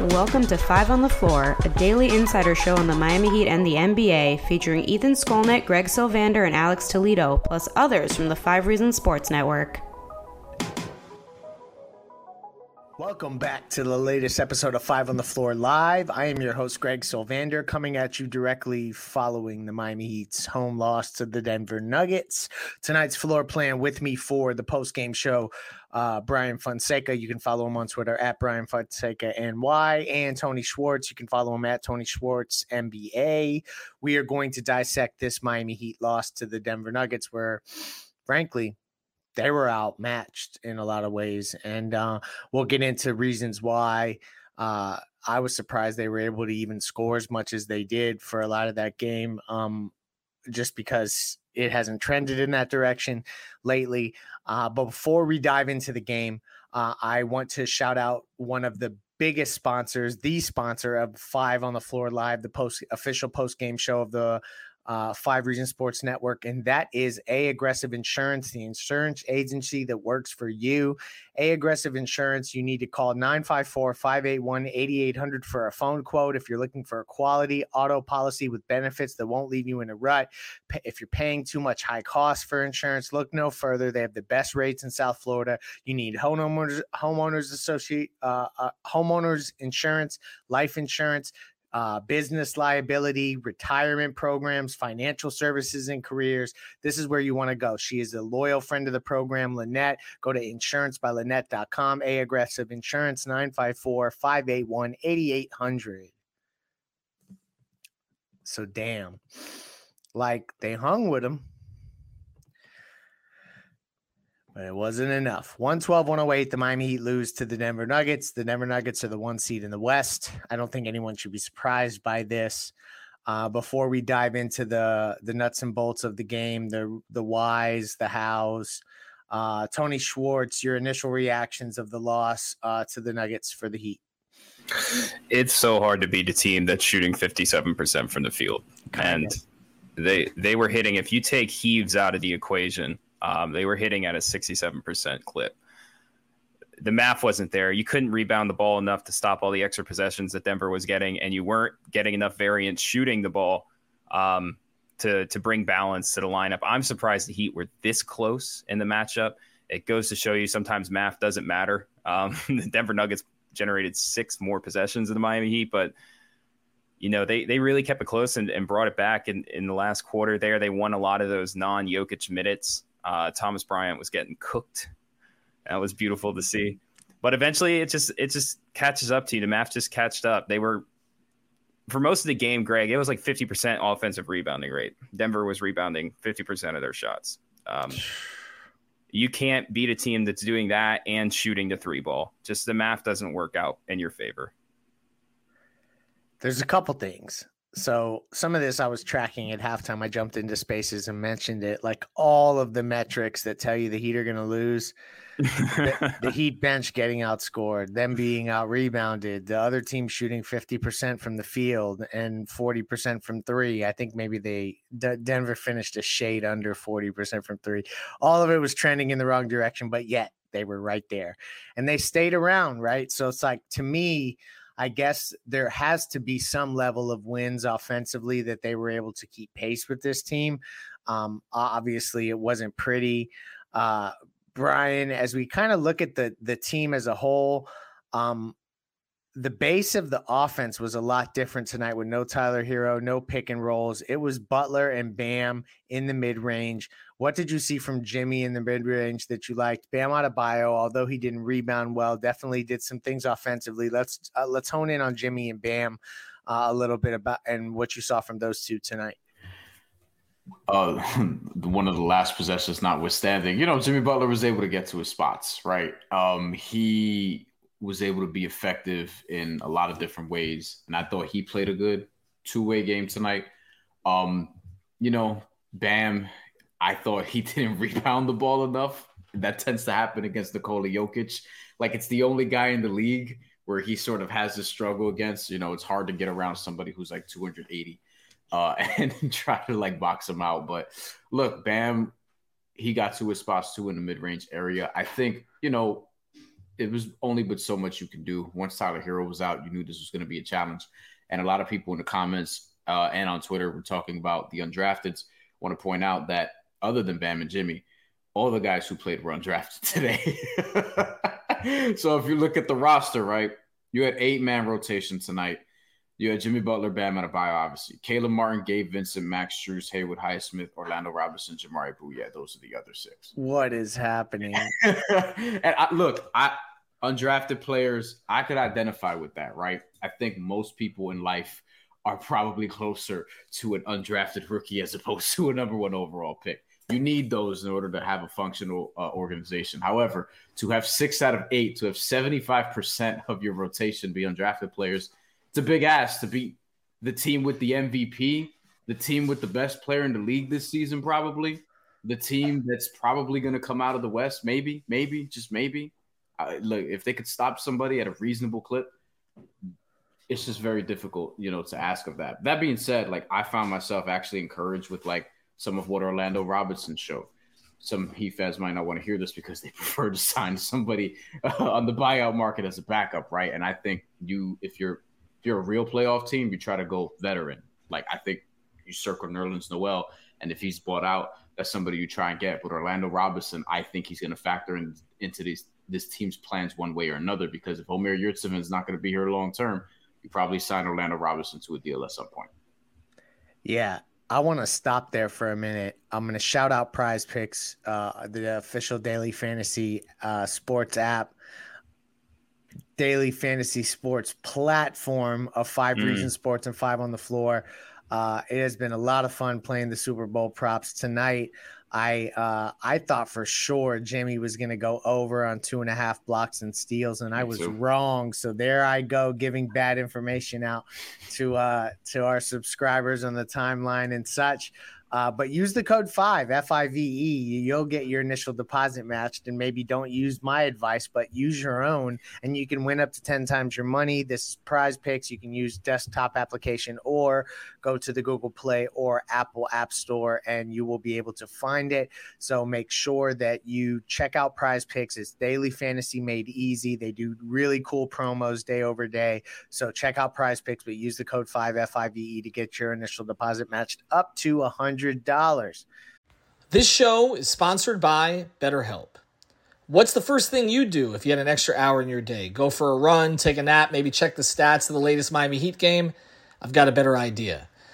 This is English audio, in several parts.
Welcome to Five on the Floor, a daily insider show on the Miami Heat and the NBA, featuring Ethan Skolnick, Greg Sylvander, and Alex Toledo, plus others from the Five Reasons Sports Network. Welcome back to the latest episode of Five on the Floor Live. I am your host, Greg Sylvander, coming at you directly following the Miami Heat's home loss to the Denver Nuggets. Tonight's floor plan with me for the post game show uh, Brian Fonseca. You can follow him on Twitter at Brian Fonseca NY and Tony Schwartz. You can follow him at Tony Schwartz NBA. We are going to dissect this Miami Heat loss to the Denver Nuggets, where, frankly, they were outmatched in a lot of ways. And uh, we'll get into reasons why. Uh, I was surprised they were able to even score as much as they did for a lot of that game, um, just because it hasn't trended in that direction lately. Uh, but before we dive into the game, uh, I want to shout out one of the biggest sponsors, the sponsor of Five on the Floor Live, the post official post game show of the uh, Five Reasons Sports Network, and that is A Aggressive Insurance, the insurance agency that works for you. A Aggressive Insurance, you need to call 954 581 8800 for a phone quote if you're looking for a quality auto policy with benefits that won't leave you in a rut. If you're paying too much high cost for insurance, look no further. They have the best rates in South Florida. You need homeowners, homeowners associate, uh, uh, homeowners insurance, life insurance uh, business liability, retirement programs, financial services and careers. This is where you want to go. She is a loyal friend of the program, Lynette. Go to insurancebylynette.com. A aggressive insurance 954 581 8800. So, damn. Like they hung with him but it wasn't enough. 112 108. The Miami Heat lose to the Denver Nuggets. The Denver Nuggets are the one seed in the West. I don't think anyone should be surprised by this. Uh, before we dive into the the nuts and bolts of the game, the the whys, the hows, uh, Tony Schwartz, your initial reactions of the loss uh, to the Nuggets for the Heat. It's so hard to beat a team that's shooting 57% from the field. And they they were hitting if you take heaves out of the equation, um, they were hitting at a 67% clip. The math wasn't there. You couldn't rebound the ball enough to stop all the extra possessions that Denver was getting, and you weren't getting enough variance shooting the ball um, to to bring balance to the lineup. I'm surprised the Heat were this close in the matchup. It goes to show you sometimes math doesn't matter. Um, the Denver Nuggets generated six more possessions in the Miami Heat, but you know, they they really kept it close and, and brought it back in, in the last quarter there. They won a lot of those non Jokic minutes. Uh, Thomas Bryant was getting cooked. That was beautiful to see. But eventually, it just it just catches up to you. The math just catched up. They were for most of the game, Greg. It was like fifty percent offensive rebounding rate. Denver was rebounding fifty percent of their shots. Um, you can't beat a team that's doing that and shooting the three ball. Just the math doesn't work out in your favor. There's a couple things. So some of this I was tracking at halftime. I jumped into spaces and mentioned it. Like all of the metrics that tell you the Heat are going to lose. the, the, Heat bench getting outscored, them being out rebounded, the other team shooting 50% from the field and 40% from three. I think maybe they, D- Denver finished a shade under 40% from three. All of it was trending in the wrong direction, but yet they were right there and they stayed around, right? So it's like to me, I guess there has to be some level of wins offensively that they were able to keep pace with this team. Um, obviously, it wasn't pretty. Uh, Brian, as we kind of look at the the team as a whole, um, the base of the offense was a lot different tonight with no Tyler Herro, no pick and rolls. It was Butler and Bam in the mid range. What did you see from Jimmy in the mid range that you liked? Bam Adebayo, although he didn't rebound well, definitely did some things offensively. Let's uh, let's hone in on Jimmy and Bam uh, a little bit about and what you saw from those two tonight. Uh, one of the last possessions notwithstanding, you know, Jimmy Butler was able to get to his spots, right? Um, he was able to be effective in a lot of different ways. And I thought he played a good two way game tonight. Um, you know, Bam, I thought he didn't rebound the ball enough. That tends to happen against Nikola Jokic. Like it's the only guy in the league where he sort of has this struggle against. You know, it's hard to get around somebody who's like 280 uh, and try to like box him out. But look, Bam, he got to his spots too in the mid range area. I think, you know, it was only but so much you can do. Once Tyler Herro was out, you knew this was going to be a challenge. And a lot of people in the comments uh, and on Twitter were talking about the undrafteds. Want to point out that other than Bam and Jimmy, all the guys who played were undrafted today. so if you look at the roster, right, you had eight man rotation tonight. You had Jimmy Butler, Bam Adebayo, obviously. Caleb Martin, Gabe Vincent, Max Strus, Haywood Highsmith, Orlando Robinson, Jamaree Bouyea. Those are the other six. What is happening? and I, look, I undrafted players, I could identify with that, right? I think most people in life are probably closer to an undrafted rookie as opposed to a number one overall pick. You need those in order to have a functional uh, organization. However, to have six out of eight, to have 75% of your rotation be undrafted players – it's a big ask to beat the team with the MVP, the team with the best player in the league this season, probably the team that's probably going to come out of the West. Maybe, maybe, just maybe. Uh, look, if they could stop somebody at a reasonable clip, it's just very difficult, you know, to ask of that. That being said, like I found myself actually encouraged with like some of what Orlando Robinson showed. Some Heat fans might not want to hear this because they prefer to sign somebody uh, on the buyout market as a backup, right? And I think you, if you're if you're a real playoff team, you try to go veteran. Like I think you circle Nerlens Noel, and if he's bought out, that's somebody you try and get. But Orlando Robinson, I think he's going to factor in into these this team's plans one way or another. Because if Omer Yurtseven is not going to be here long term, you probably sign Orlando Robinson to a deal at some point. Yeah, I want to stop there for a minute. I'm going to shout out Prize Picks, uh, the official daily fantasy uh, sports app daily fantasy sports platform of five mm. reasons sports and five on the floor. Uh, it has been a lot of fun playing the Super Bowl props tonight. I uh, I thought for sure Jimmy was going to go over on two and a half blocks and steals, and I was so. wrong. So there I go, giving bad information out to uh, to our subscribers on the timeline and such. Uh, but use the code five F I V E. You'll get your initial deposit matched, and maybe don't use my advice, but use your own, and you can win up to ten times your money. This is Prize Picks. You can use desktop application or go to the Google Play or Apple App Store, and you will be able to find it. So make sure that you check out Prize Picks. It's daily fantasy made easy. They do really cool promos day over day. So check out Prize Picks, but use the code five F I V E to get your initial deposit matched up to a hundred $100. This show is sponsored by BetterHelp. What's the first thing you'd do if you had an extra hour in your day? Go for a run, take a nap, maybe check the stats of the latest Miami Heat game? I've got a better idea.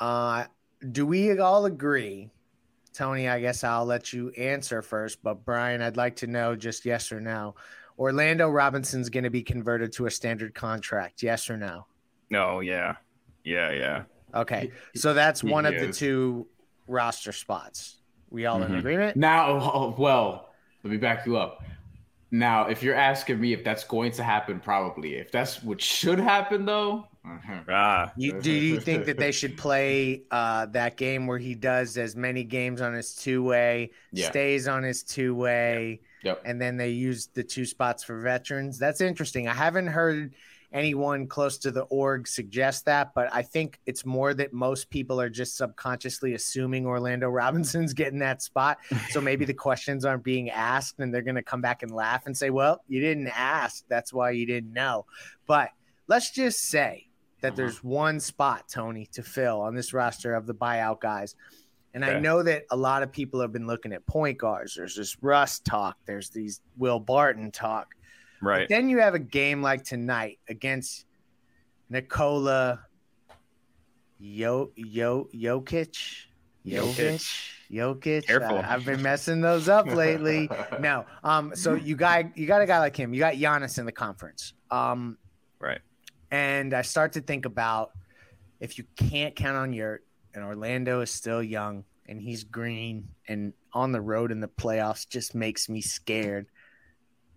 uh, do we all agree? Tony, I guess I'll let you answer first, but Brian, I'd like to know just yes or no. Orlando Robinson's going to be converted to a standard contract, yes or no? No, yeah. Yeah, yeah. Okay. So that's He one of the two roster spots. We all in Mhm. agreement? Now, oh, well, let me back you up. Now, if you're asking me if that's going to happen, probably. If that's what should happen, though. Ah, You, do you think that they should play uh, that game where he does as many games on his two way, Yeah. stays on his two way, Yep. and then they use the two spots for veterans? That's interesting. I haven't heard anyone close to the org suggest that, but I think it's more that most people are just subconsciously assuming Orlando Robinson's getting that spot. So maybe the questions aren't being asked and they're going to come back and laugh and say, well, you didn't ask. That's why you didn't know. But let's just say that Uh-huh. there's one spot, Tony, to fill on this roster of the buyout guys. And I know that a lot of people have been looking at point guards. There's this Russ talk. There's these Will Barton talk. Right. But then you have a game like tonight against Nikola Yo Yo Jokic. Jokic. Jokic. Careful. Uh, I've been messing those up lately. no. Um. So you got you got a guy like him. You got Giannis in the conference. Um. Right. And I start to think about if you can't count on Yurt, and Orlando is still young, and he's green, and on the road in the playoffs just makes me scared.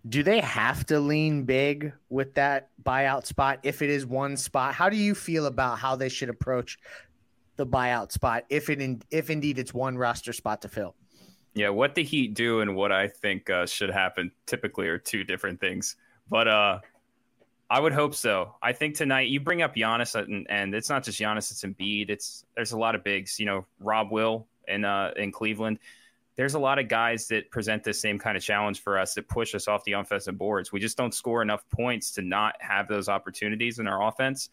Do they have to lean big with that buyout spot if it is one spot? How do you feel about how they should approach the buyout spot if it in, if indeed it's one roster spot to fill? Yeah, what the Heat do and what I think uh, should happen typically are two different things. But uh, I would hope so. I think tonight you bring up Giannis, and, and it's not just Giannis; it's Embiid. It's there's a lot of bigs. You know, Rob Will in uh, in Cleveland. There's a lot of guys that present the same kind of challenge for us that push us off the offensive boards. We just don't score enough points to not have those opportunities in our offense.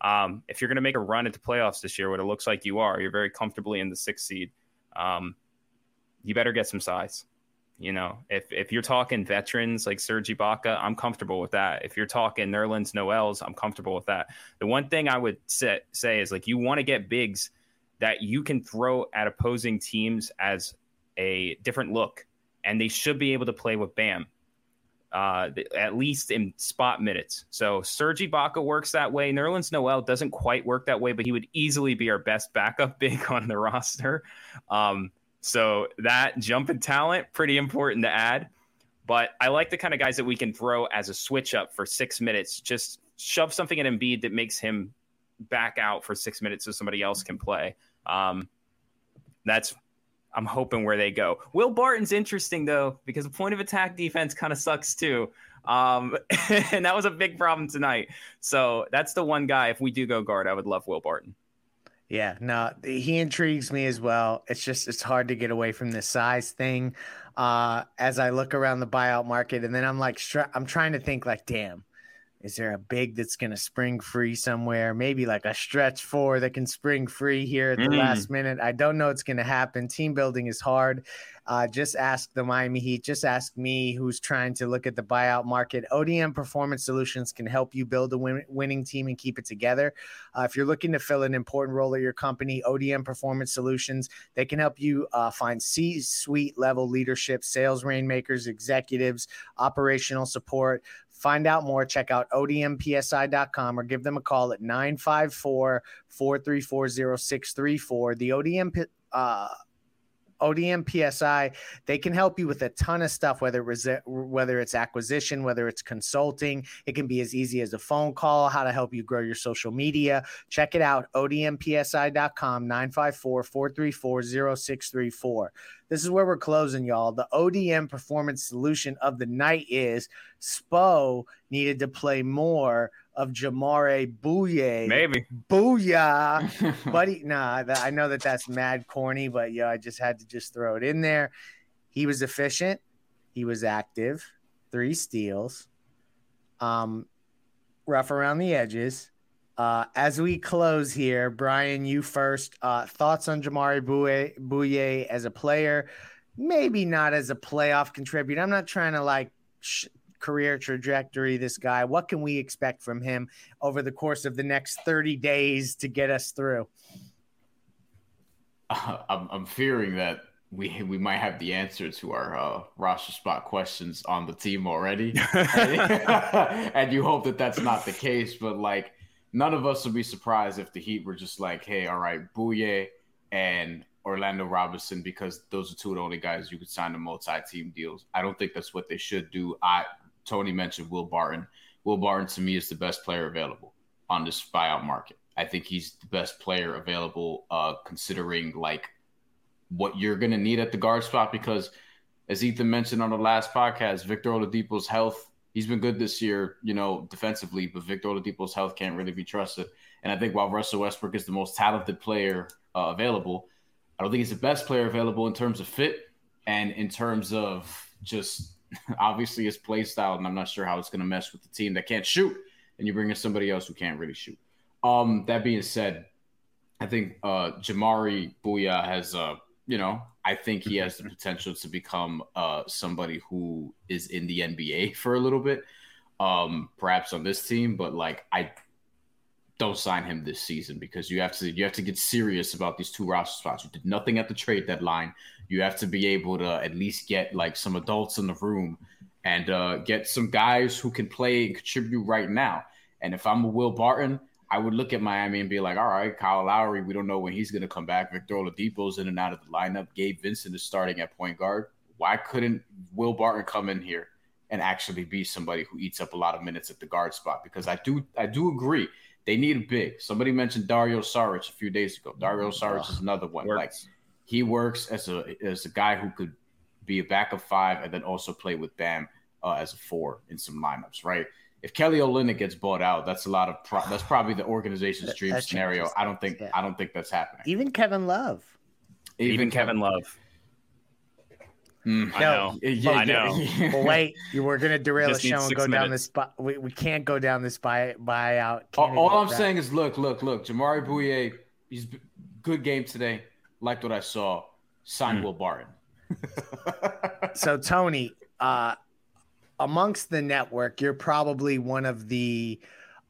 Um, if you're going to make a run at the playoffs this year, what it looks like you are, you're very comfortably in the sixth seed. Um, you better get some size. You know, if if you're talking veterans like Serge Ibaka, I'm comfortable with that. If you're talking Nerlens Noels, I'm comfortable with that. The one thing I would say, say is like you want to get bigs that you can throw at opposing teams as a different look, and they should be able to play with Bam. Uh, at least in spot minutes. So Serge Ibaka works that way. Nerlens Noel doesn't quite work that way, but he would easily be our best backup big on the roster. Um, so that jump in talent, pretty important to add. But I like the kind of guys that we can throw as a switch up for six minutes. Just shove something at Embiid that makes him back out for six minutes so somebody else can play. Um, that's I'm hoping where they go. Will Barton's interesting though because point of attack defense kind of sucks too. Um, and that was a big problem tonight. So that's the one guy. If we do go guard, I would love Will Barton. Yeah, no, he intrigues me as well. It's just it's hard to get away from the size thing. Uh, as I look around the buyout market, and then I'm like, I'm trying to think like, damn, is there a big that's going to spring free somewhere? Maybe like a stretch four that can spring free here at the mm. last minute. I don't know it's going to happen. Team building is hard. Uh, just ask the Miami Heat. Just ask me, who's trying to look at the buyout market. ODM Performance Solutions can help you build a win- winning team and keep it together. Uh, if you're looking to fill an important role at your company, ODM Performance Solutions, they can help you uh, find C suite level leadership, sales rainmakers, executives, operational support. Find out more. Check out odmpsi.com or give them a call at 954 434 0634. The ODM uh, ODM PSI, they can help you with a ton of stuff, whether it whether it's acquisition, whether it's consulting. It can be as easy as a phone call, how to help you grow your social media. Check it out, odmpsi.com, 954-434-0634. This is where we're closing, y'all. The ODM performance solution of the night is Spo needed to play more of Jamaree Bouyea. Maybe. Booyah. Buddy, nah, that, I know that that's mad corny, but yeah, I just had to just throw it in there. He was efficient. He was active. Three steals. Um, rough around the edges. Uh, as we close here, Brian, you first. Uh, thoughts on Jamaree Bouyea, Bouyea as a player? Maybe not as a playoff contributor. I'm not trying to like sh- career trajectory, this guy? What can we expect from him over the course of the next 30 days to get us through? Uh, I'm, I'm, fearing that we we might have the answer to our uh, roster spot questions on the team already, and you hope that that's not the case. But like, none of us would be surprised if the Heat were just like, "Hey, all right, Bouyea and Orlando Robinson because those are two of the only guys you could sign to multi-team deals. I don't think that's what they should do. I Tony mentioned Will Barton. Will Barton to me is the best player available on this buyout market. I think he's the best player available, uh, considering like what you're going to need at the guard spot. Because as Ethan mentioned on the last podcast, Victor Oladipo's health, he's been good this year, you know, defensively, but Victor Oladipo's health can't really be trusted. And I think while Russell Westbrook is the most talented player uh, available, I don't think he's the best player available in terms of fit and in terms of just obviously his play style, and I'm not sure how it's going to mesh with the team that can't shoot, and you bring in somebody else who can't really shoot. Um, that being said, I think uh, Jamaree Bouyea has, uh, you know, I think he has the potential to become uh, somebody who is in the NBA for a little bit, um, perhaps on this team. But like, I don't sign him this season because you have to you have to get serious about these two roster spots. You did nothing at the trade deadline. You have to be able to at least get like some adults in the room and uh, get some guys who can play and contribute right now. And if I'm a Will Barton, I would look at Miami and be like, all right, Kyle Lowry, we don't know when he's going to come back. Victor Oladipo's in and out of the lineup. Gabe Vincent is starting at point guard. Why couldn't Will Barton come in here and actually be somebody who eats up a lot of minutes at the guard spot? Because I do, I do agree they need a big. Somebody mentioned Dario Saric a few days ago. Dario Saric is another one. Works. Like he works as a as a guy who could be a backup five and then also play with Bam uh, as a four in some lineups, right? If Kelly Olynyk gets bought out, that's a lot of pro- that's probably the organization's dream scenario. I don't think yeah. I don't think that's happening. Even Kevin Love. Even, Even Kevin, Kevin Love. Mm, I know. Yeah, I know. well, wait, you were going to derail the show and go minutes. down this. Buy, we, we can't go down this buy buyout. All, all I'm saying is, look, look, look. Jamaree Bouyea, he's good game today. Liked what I saw. Sign mm. Will Barton. so Tony, uh, amongst the network, you're probably one of the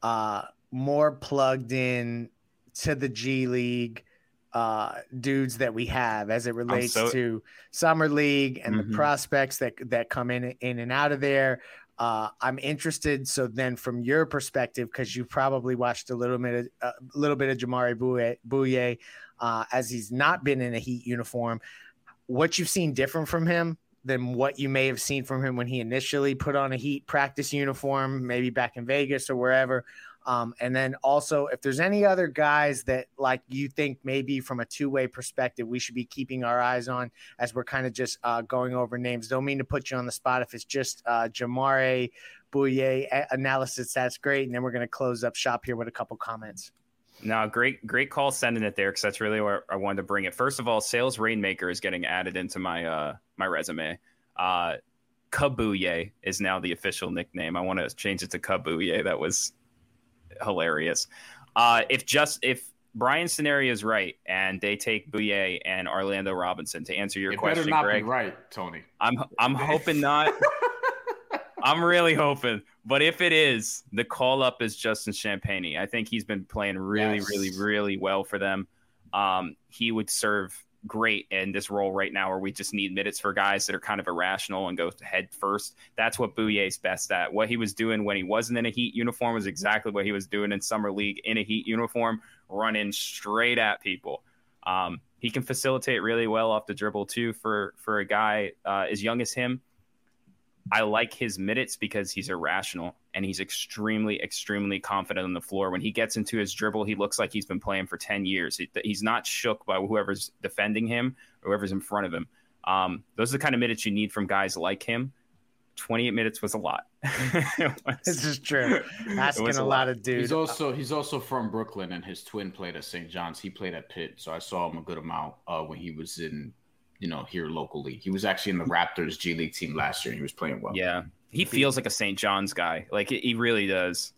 uh, more plugged in to the G League uh, dudes that we have as it relates so- to summer league and mm-hmm. the prospects that that come in in and out of there. Uh, I'm interested. So then, from your perspective, because you probably watched a little bit, of, a little bit of Jamaree Bouyea, Bouyea uh, as he's not been in a Heat uniform, what you've seen different from him than what you may have seen from him when he initially put on a Heat practice uniform, maybe back in Vegas or wherever. Um, and then also, if there's any other guys that like you think maybe from a two way perspective, we should be keeping our eyes on as we're kind of just uh, going over names. Don't mean to put you on the spot if it's just uh, Jamaree Bouyea analysis. That's great. And then we're going to close up shop here with a couple comments. No, great, great call sending it there because that's really where I wanted to bring it. First of all, Sales Rainmaker is getting added into my uh my resume. Uh, Kabuye is now the official nickname. I want to change it to Kabuye. That was hilarious. Uh, if just if Brian's scenario is right and they take Bouyea and Orlando Robinson to answer your it question, better not Greg, be right, Tony. I'm I'm hoping not. I'm really hoping, but if it is, the call up is Justin Champagnie. I think he's been playing really, yes. really, really well for them. Um, he would serve great in this role right now where we just need minutes for guys that are kind of irrational and go head first. That's what Bouyea's best at. What he was doing when he wasn't in a Heat uniform was exactly what he was doing in Summer League in a Heat uniform, running straight at people. Um, he can facilitate really well off the dribble too for for a guy uh, as young as him. I like his minutes because he's irrational and he's extremely, extremely confident on the floor. When he gets into his dribble, he looks like he's been playing for 10 years. He, he's not shook by whoever's defending him or whoever's in front of him. Um, those are the kind of minutes you need from guys like him. 28 minutes was a lot. was, this is true. Asking a, a, lot of dudes. He's also he's also from Brooklyn, and his twin played at St. John's. He played at Pitt, so I saw him a good amount uh, when he was in you know, here locally. He was actually in the Raptors G League team last year and he was playing well. Yeah. He feels like a St. John's guy. Like he really does.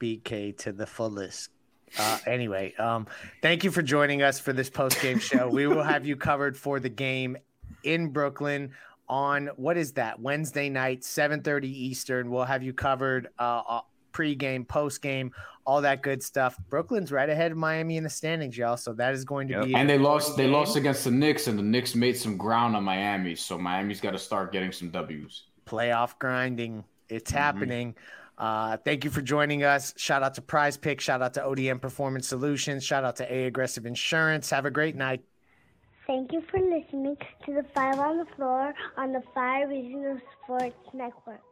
BK to the fullest. Uh, anyway, um, thank you for joining us for this post game show. we will have you covered for the game in Brooklyn on what is that Wednesday night, seven thirty Eastern. We'll have you covered uh, uh pre-game, post-game, all that good stuff. Brooklyn's right ahead of Miami in the standings, y'all. So that is going to yep. be. And they lost. Game. They lost against the Knicks, and the Knicks made some ground on Miami. So Miami's got to start getting some W's. Playoff grinding. It's mm-hmm. happening. Uh, thank you for joining us. Shout out to Prize Pick. Shout out to ODM Performance Solutions. Shout out to A Aggressive Insurance. Have a great night. Thank you for listening to the Five on the Floor on the Five Reasons Sports Network.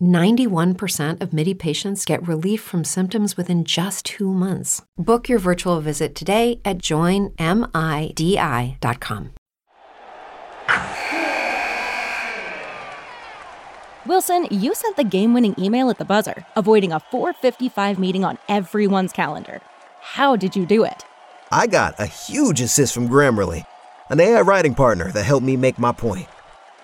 91% of MIDI patients get relief from symptoms within just two months. Book your virtual visit today at joinmidi.com. Wilson, you sent the game winning email at the buzzer, avoiding a 455 meeting on everyone's calendar. How did you do it? I got a huge assist from Grammarly, an AI writing partner that helped me make my point.